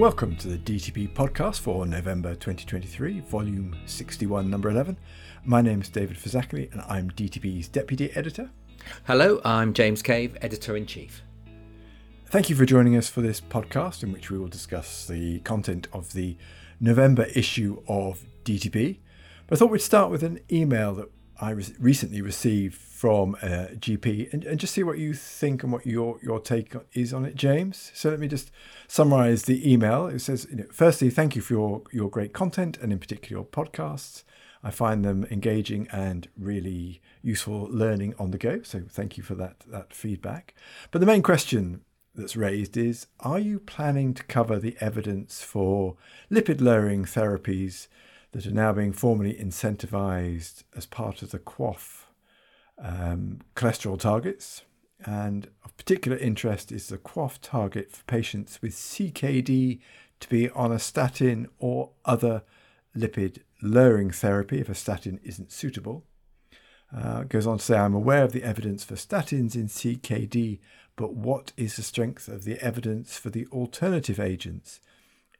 Welcome to the DTB podcast for November 2023, volume 61, number 11. My name is David Phizackerley and I'm DTB's deputy editor. Hello, I'm James Cave, editor in chief. Thank you for joining us for this podcast in which we will discuss the content of the November issue of DTB. But I thought we'd start with an email that I re- recently received from uh, a GP and, and just see what you think and what your, your take is on it, James. So let me just summarize the email. It says, you know, firstly, thank you for your, your great content and in particular your podcasts. I find them engaging and really useful learning on the go. So thank you for that, that feedback. But the main question that's raised is Are you planning to cover the evidence for lipid lowering therapies that are now being formally incentivized as part of the QOF um, cholesterol targets. And of particular interest is the QOF target for patients with CKD to be on a statin or other lipid lowering therapy if a statin isn't suitable. Uh, goes on to say, I'm aware of the evidence for statins in CKD, but what is the strength of the evidence for the alternative agents?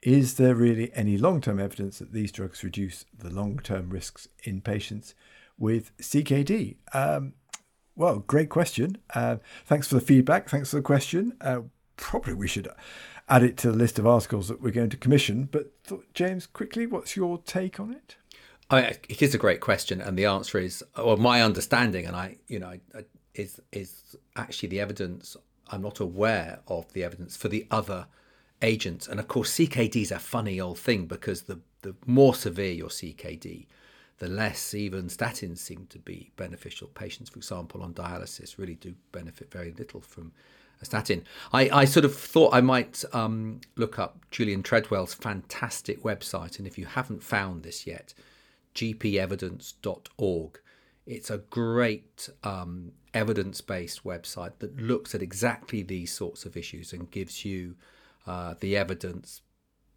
Is there really any long term evidence that these drugs reduce the long term risks in patients with CKD? Um, well, great question. Uh, thanks for the feedback. Thanks for the question. Uh, probably we should add it to the list of articles that we're going to commission. But James, quickly, what's your take on it? I, it is a great question, and the answer is, well, my understanding, and I, you know, is is actually the evidence. I'm not aware of the evidence for the other agents. And of course, CKD is a funny old thing because the, the more severe your CKD, the less even statins seem to be beneficial. Patients, for example, on dialysis really do benefit very little from a statin. I, I sort of thought I might um, look up Julian Treadwell's fantastic website. And if you haven't found this yet, gpevidence.org. It's a great um, evidence based website that looks at exactly these sorts of issues and gives you uh, the evidence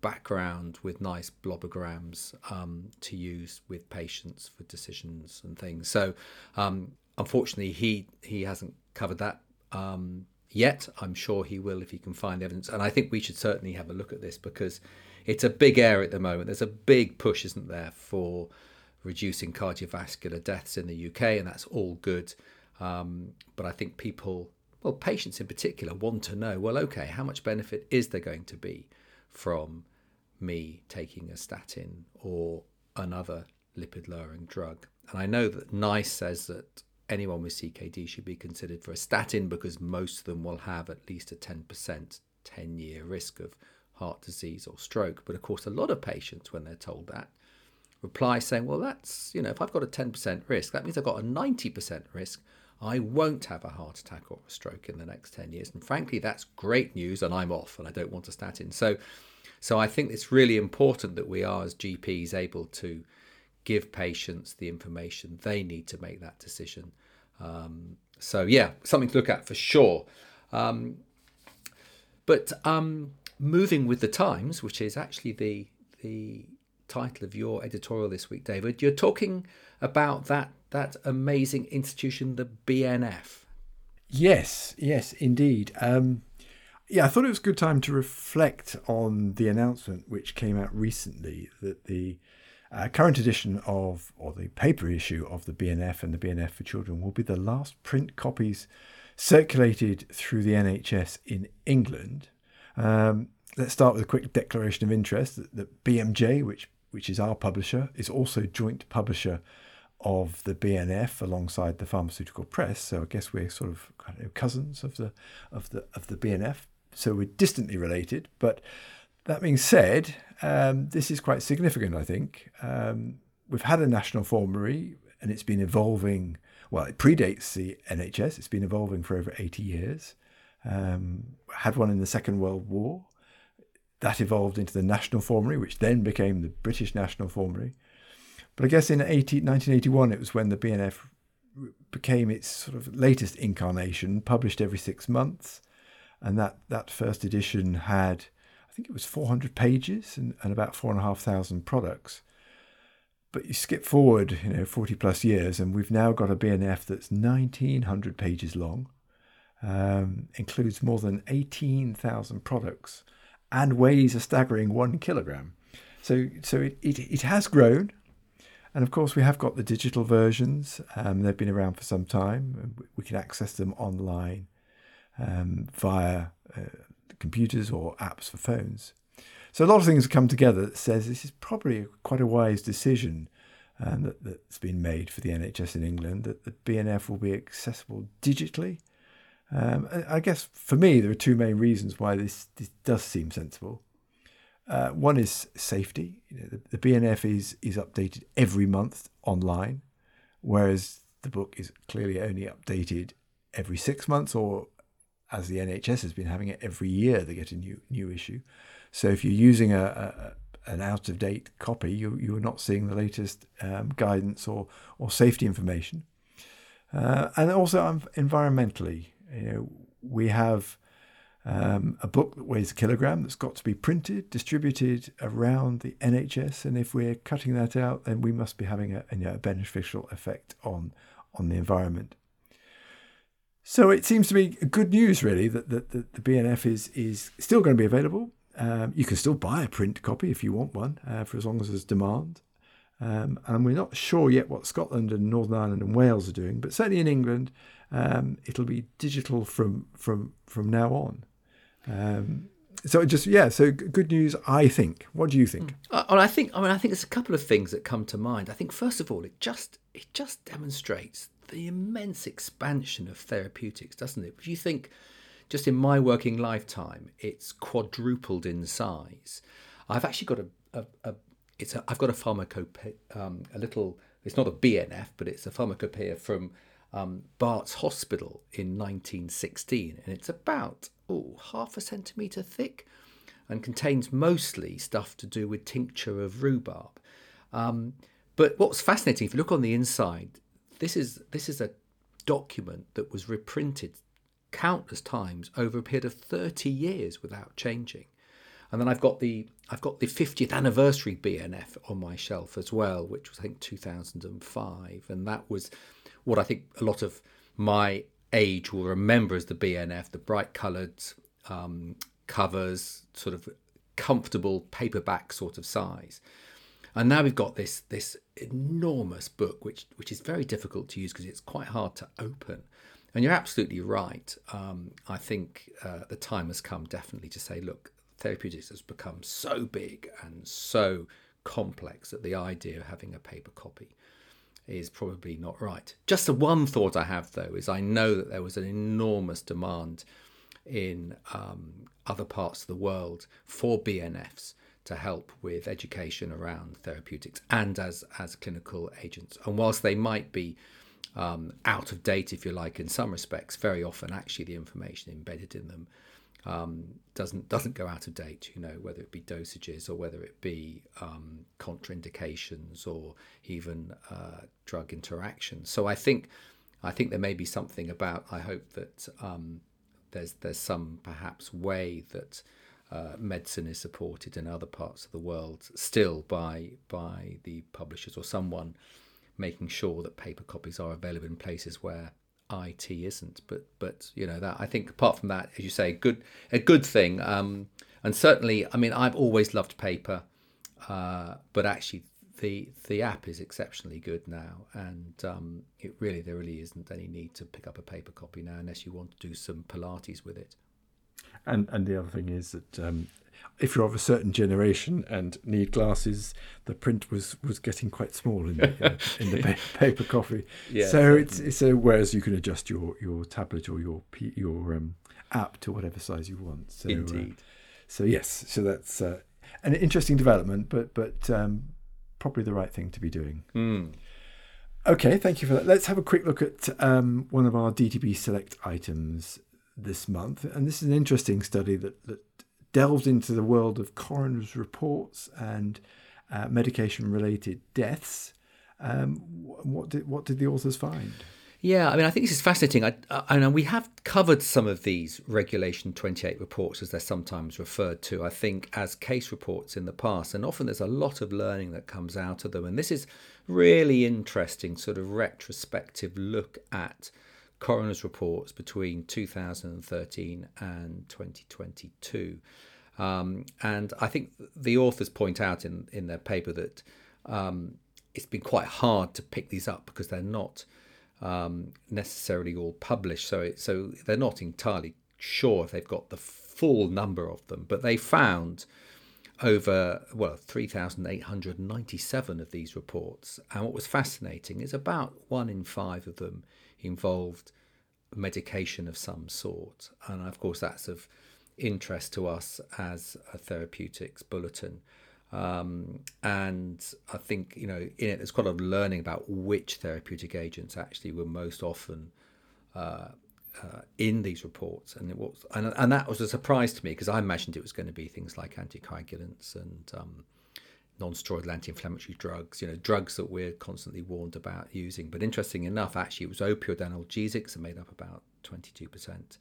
background with nice blobograms um, to use with patients for decisions and things. So, um, unfortunately, he he hasn't covered that um, yet. I'm sure he will if he can find evidence. And I think we should certainly have a look at this because it's a big area at the moment. There's a big push, isn't there, for reducing cardiovascular deaths in the UK, and that's all good. Um, but I think people well, patients in particular want to know well, okay, how much benefit is there going to be from me taking a statin or another lipid lowering drug? And I know that NICE says that anyone with CKD should be considered for a statin because most of them will have at least a 10% 10 year risk of heart disease or stroke. But of course, a lot of patients, when they're told that, reply saying, well, that's, you know, if I've got a 10% risk, that means I've got a 90% risk I won't have a heart attack or a stroke in the next 10 years. And frankly, that's great news, and I'm off and I don't want a statin. So, so I think it's really important that we are, as GPs, able to give patients the information they need to make that decision. Um, so, yeah, something to look at for sure. Um, but um, moving with the times, which is actually the the title of your editorial this week, David, you're talking about that that amazing institution, the BNF. Yes, yes, indeed. Um, yeah, I thought it was a good time to reflect on the announcement which came out recently that the uh, current edition of, or the paper issue of the BNF and the BNF for Children will be the last print copies circulated through the NHS in England. Um, let's start with a quick declaration of interest that, that BMJ, which which is our publisher, is also joint publisher of the BNF alongside the Pharmaceutical Press. So I guess we're sort of kind of cousins of the of the of the BNF. So we're distantly related. But that being said, um, this is quite significant. I think um, we've had a national formulary, and it's been evolving. Well, it predates the NHS. It's been evolving for over 80 years. Um, had one in the Second World War. That evolved into the National Formulary, which then became the British National Formulary. But I guess in 80, 1981, it was when the BNF became its sort of latest incarnation, published every six months. And that, that first edition had, I think it was 400 pages and, and about 4,500 products. But you skip forward, you know, 40 plus years, and we've now got a BNF that's 1,900 pages long, um, includes more than 18,000 products, and weighs a staggering one kilogram. So, so it, it, it has grown. And of course, we have got the digital versions. Um, they've been around for some time. We can access them online um, via uh, computers or apps for phones. So a lot of things come together that says this is probably quite a wise decision um, that, that's been made for the NHS in England that the BNF will be accessible digitally. Um, I guess for me, there are two main reasons why this, this does seem sensible. Uh, one is safety. You know, the, the, BNF is is updated every month online, whereas the book is clearly only updated every six months, or as the NHS has been having it every year, they get a new new issue. So if you're using a, a an out of date copy, you you are not seeing the latest um, guidance or or safety information. Uh, and also um, environmentally, you know, we have um, a book that weighs a kilogram that's got to be printed, distributed around the NHS, and if we're cutting that out, then we must be having a, a beneficial effect on on the environment. So it seems to be good news, really, that, that, the BNF is is still going to be available. Um, you can still buy a print copy if you want one, uh, for as long as there's demand. Um, and we're not sure yet what Scotland and Northern Ireland and Wales are doing, but certainly in England, um, it'll be digital from from from now on. Um, so just yeah, so good news. I think. What do you think? Mm. Uh, I think. I mean, I think there's a couple of things that come to mind. I think first of all, it just it just demonstrates the immense expansion of therapeutics, doesn't it? If you think, just in my working lifetime, it's quadrupled in size. I've actually got a, a, a it's a, I've got a pharmacopoeia, um, a little. It's not a BNF, but it's a pharmacopoeia from um, Barts Hospital in 1916, and it's about oh, half a centimetre thick and contains mostly stuff to do with tincture of rhubarb. Um, but what's fascinating, if you look on the inside, this is this is a document that was reprinted countless times over a period of 30 years without changing. And then I've got the I've got the 50th anniversary BNF on my shelf as well, which was I think 2005, and that was what I think a lot of my age will remember as the BNF, the bright coloured um, covers, sort of comfortable paperback sort of size. And now we've got this this enormous book, which which is very difficult to use because it's quite hard to open. And you're absolutely right. Um, I think uh, the time has come definitely to say, look, therapeutics has become so big and so complex that the idea of having a paper copy is probably not right. Just the one thought I have though is I know that there was an enormous demand in um, other parts of the world for BNFs to help with education around therapeutics and as as clinical agents. And whilst they might be um, out of date, if you like, in some respects, very often actually the information embedded in them um, doesn't doesn't go out of date. You know, whether it be dosages or whether it be um, contraindications or even uh, drug interactions. So I think I think there may be something about. I hope that um, there's there's some perhaps way that. Uh, medicine is supported in other parts of the world still by by the publishers or someone making sure that paper copies are available in places where IT isn't. But but you know that I think apart from that, as you say, good a good thing. Um, and certainly, I mean, I've always loved paper, uh, but actually the the app is exceptionally good now, and um, it really there really isn't any need to pick up a paper copy now unless you want to do some Pilates with it. And and the other thing is that um, if you're of a certain generation and need glasses, the print was, was getting quite small in the, uh, in the paper copy. Yeah, so it's, it's a, whereas you can adjust your, your tablet or your your um, app to whatever size you want. So, uh, Indeed. Uh, so yes, so that's uh, an interesting development, but but um, probably the right thing to be doing. Mm. Okay, thank you for that. Let's have a quick look at um, one of our DTB select items this month, and this is an interesting study that that delved into the world of coroner's reports and uh, medication related deaths. Um, what did what did the authors find? Yeah, I mean, I think this is fascinating. I, I, know we have covered some of these Regulation 28 reports, as they're sometimes referred to, I think, as case reports in the past. And often there's a lot of learning that comes out of them. And this is really interesting, sort of retrospective look at coroner's reports between 2013 and 2022. Um, and I think the authors point out in, in their paper that um, it's been quite hard to pick these up because they're not um, necessarily all published. So, it, so they're not entirely sure if they've got the full number of them. But they found over well 3,897 of these reports, and what was fascinating is about one in five of them involved medication of some sort, and of course that's of interest to us as a therapeutics bulletin. Um, and I think you know in it there's quite a lot of learning about which therapeutic agents actually were most often uh, uh, in these reports, and it was and, and that was a surprise to me because I imagined it was going to be things like anticoagulants and um, non-steroidal anti-inflammatory drugs, you know, drugs that we're constantly warned about using. But interesting enough, actually, it was opioid analgesics that made up about 22%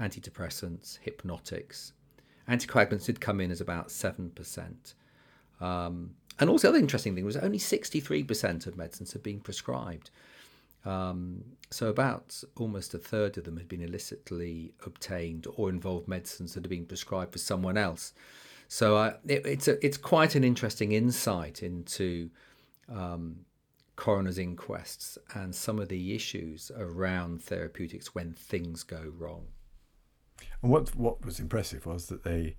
antidepressants, hypnotics. Anticoagulants did come in as about 7%. Um, and also, the other interesting thing was only 63% of medicines had been prescribed. Um, so, about almost a third of them had been illicitly obtained or involved medicines that had been prescribed for someone else. So, uh, it, it's, a, it's quite an interesting insight into um, coroner's inquests and some of the issues around therapeutics when things go wrong. And what what was impressive was that they,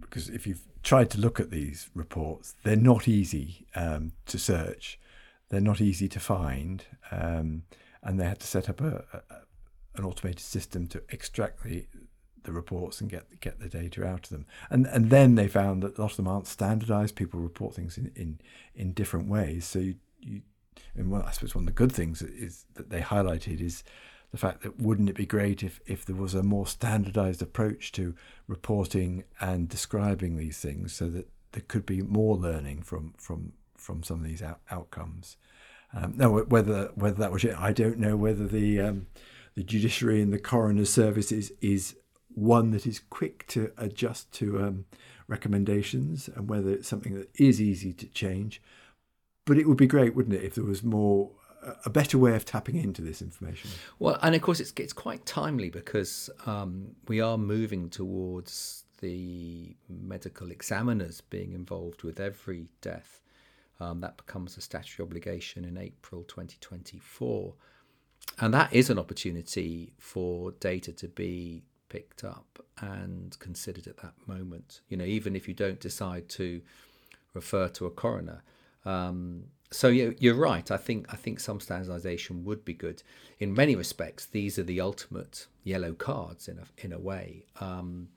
because if you've tried to look at these reports, they're not easy um, to search, they're not easy to find, um, and they had to set up a, a, an automated system to extract the the reports and get get the data out of them. And and then they found that a lot of them aren't standardized. People report things in in, in different ways. So you, you and well, I suppose one of the good things is that they highlighted is the fact that wouldn't it be great if, if there was a more standardized approach to reporting and describing these things so that there could be more learning from from from some of these out, outcomes. Um, now, whether whether that was it, I don't know. Whether the um, the judiciary and the coroner's service is, is one that is quick to adjust to um, recommendations, and whether it's something that is easy to change. But it would be great, wouldn't it, if there was more a better way of tapping into this information. Well, and of course, it's it's quite timely because um, we are moving towards the medical examiners being involved with every death. Um, that becomes a statutory obligation in April 2024, and that is an opportunity for data to be picked up and considered at that moment. You know, even if you don't decide to refer to a coroner. Um, so you're, right. I think I think some standardization would be good. In many respects, these are the ultimate yellow cards in a in a way. Um,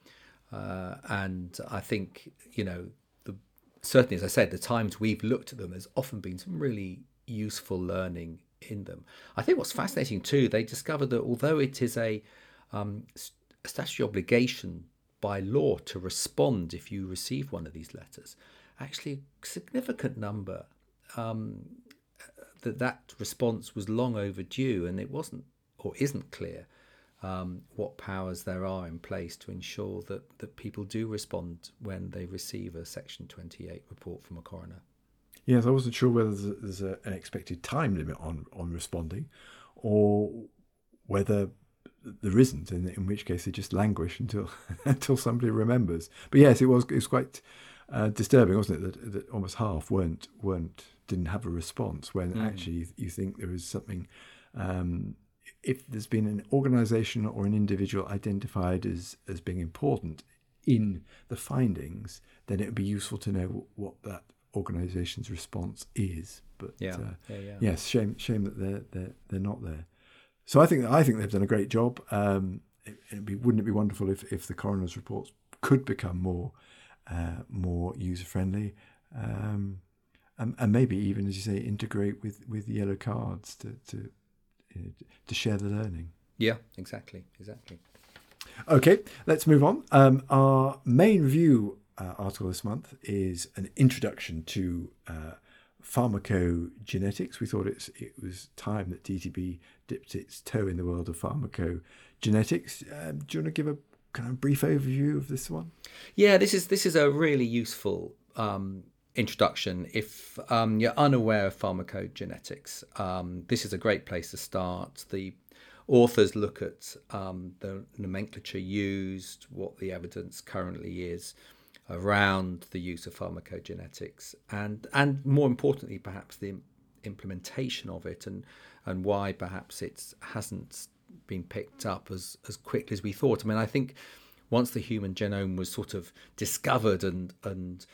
uh, and I think you know the certainly as I said, the times we've looked at them, there's often been some really useful learning in them. I think what's fascinating too, they discovered that although it is a, um, statutory obligation by law to respond if you receive one of these letters, actually a significant number um, that that response was long overdue, and it wasn't or isn't clear um, what powers there are in place to ensure that that people do respond when they receive a Section Twenty Eight report from a coroner. Yes, I wasn't sure whether there's a, an expected time limit on on responding, or whether there isn't, in, in which case they just languish until until somebody remembers. But yes, it was it was quite uh, disturbing, wasn't it? That, that almost half weren't weren't didn't have a response when mm. actually you think there is something. Um, if there's been an organisation or an individual identified as as being important in the findings, then it would be useful to know what that organisation's response is. But yeah. Uh, yeah, yeah. yes, shame shame that they're they're they're not there. So I think I think they've done a great job. Um, it, be, wouldn't it be wonderful if, if the coroner's reports could become more uh, more user friendly? Um, and, and maybe even as you say integrate with with yellow cards to to you know, to share the learning yeah exactly exactly okay let's move on um, our main review uh, article this month is an introduction to uh, pharmacogenetics we thought it's it was time that DTB dipped its toe in the world of pharmacogenetics um, do you want to give a kind of brief overview of this one yeah this is this is a really useful um, introduction. If um, you're unaware of pharmacogenetics, um, this is a great place to start. The authors look at um, the nomenclature used, what the evidence currently is around the use of pharmacogenetics, and and more importantly, perhaps the implementation of it, and and why perhaps it hasn't been picked up as as quickly as we thought. I mean, I think once the human genome was sort of discovered and and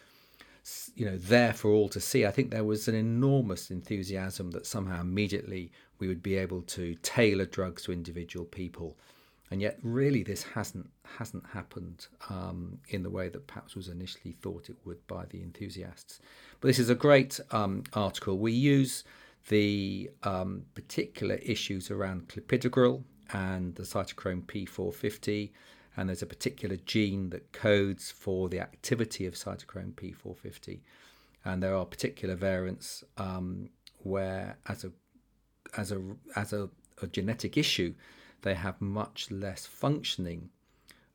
you know there for all to see, I think there was an enormous enthusiasm that somehow immediately we would be able to tailor drugs to individual people and yet really this hasn't hasn't happened um, in the way that perhaps was initially thought it would by the enthusiasts. But this is a great um, article. We use the um, particular issues around clopidogrel and the cytochrome P450, and there's a particular gene that codes for the activity of cytochrome P450, and there are particular variants um, where, as a as a as a, a genetic issue, they have much less functioning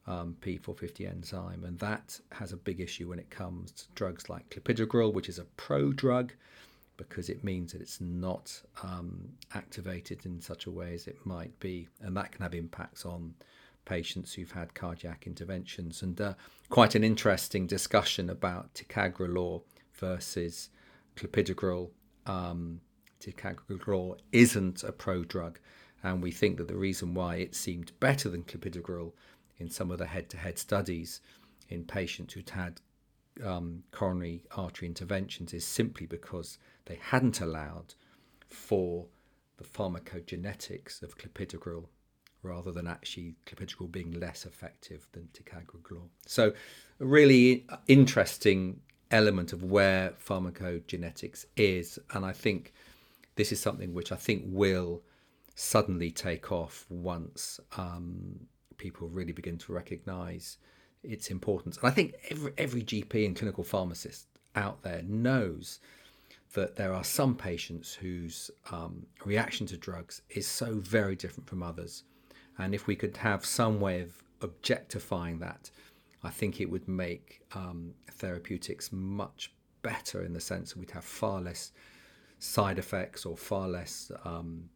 um, P450 enzyme, and that has a big issue when it comes to drugs like clopidogrel, which is a pro drug because it means that it's not um, activated in such a way as it might be, and that can have impacts on patients who've had cardiac interventions. And uh, quite an interesting discussion about ticagrelor versus clopidogrel. Um, ticagrelor isn't a pro drug and we think that the reason why it seemed better than clopidogrel in some of the head-to-head studies in patients who'd had um, coronary artery interventions is simply because they hadn't allowed for the pharmacogenetics of clopidogrel rather than actually clopidogrel being less effective than ticagrelor. So a really interesting element of where pharmacogenetics is and I think this is something which I think will suddenly take off once um, people really begin to recognise its importance. And I think every, every GP and clinical pharmacist out there knows that there are some patients whose um, reaction to drugs is so very different from others. And if we could have some way of objectifying that, I think it would make um, therapeutics much better in the sense that we'd have far less side effects or far less um,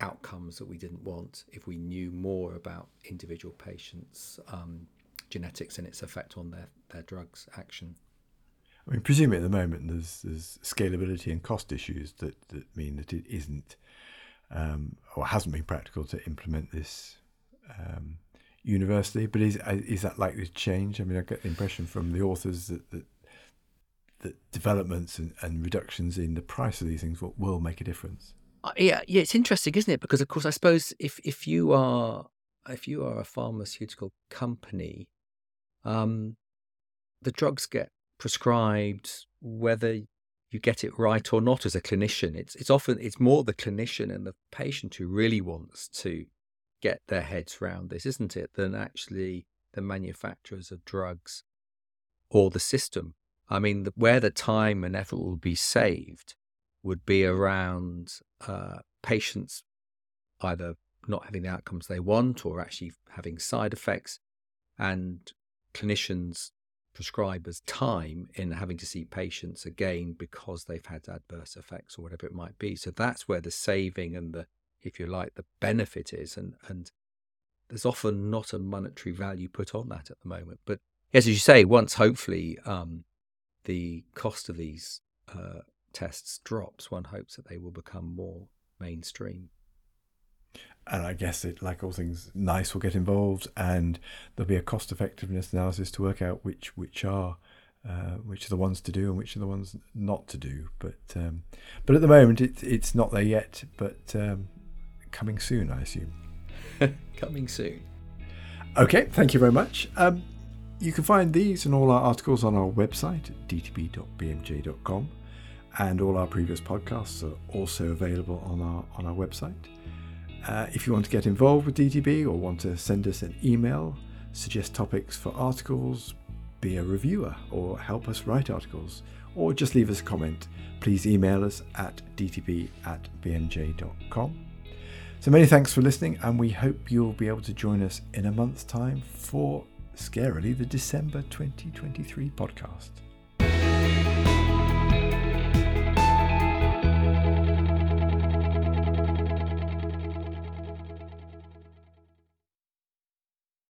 outcomes that we didn't want if we knew more about individual patients' um, genetics and its effect on their, their drugs action. I mean, presumably at the moment there's, there's scalability and cost issues that, that mean that it isn't um, or hasn't been practical to implement this um, universally. But is is that likely to change? I mean, I get the impression from the authors that that, that developments and, and reductions in the price of these things will, will make a difference. Uh, yeah, yeah, it's interesting, isn't it? Because of course, I suppose if if you are if you are a pharmaceutical company, um, the drugs get prescribed whether you get it right or not as a clinician. It's it's often it's more the clinician and the patient who really wants to get their heads around this, isn't it, than actually the manufacturers of drugs or the system. I mean, the, where the time and effort will be saved would be around uh, patients either not having the outcomes they want or actually having side effects, and clinicians, prescribers' time in having to see patients again because they've had adverse effects or whatever it might be. So that's where the saving and the, if you like, the benefit is. And, and there's often not a monetary value put on that at the moment. But yes, as you say, once hopefully um, the cost of these uh, tests drops, one hopes that they will become more mainstream. And I guess it, like all things, NICE will get involved, and there'll be a cost effectiveness analysis to work out which which are uh, which are the ones to do and which are the ones not to do. But um, but at the moment, it, it's not there yet. But um, coming soon, I assume. coming soon. Okay, thank you very much. Um, you can find these and all our articles on our website at dtb.bmj.com and all our previous podcasts are also available on our on our website. Uh, if you want to get involved with DTB or want to send us an email, suggest topics for articles, be a reviewer, or help us write articles, or just leave us a comment, please email us at dtb at bmj.com. So many thanks for listening, and we hope you'll be able to join us in a month's time for scarily the December 2023 podcast.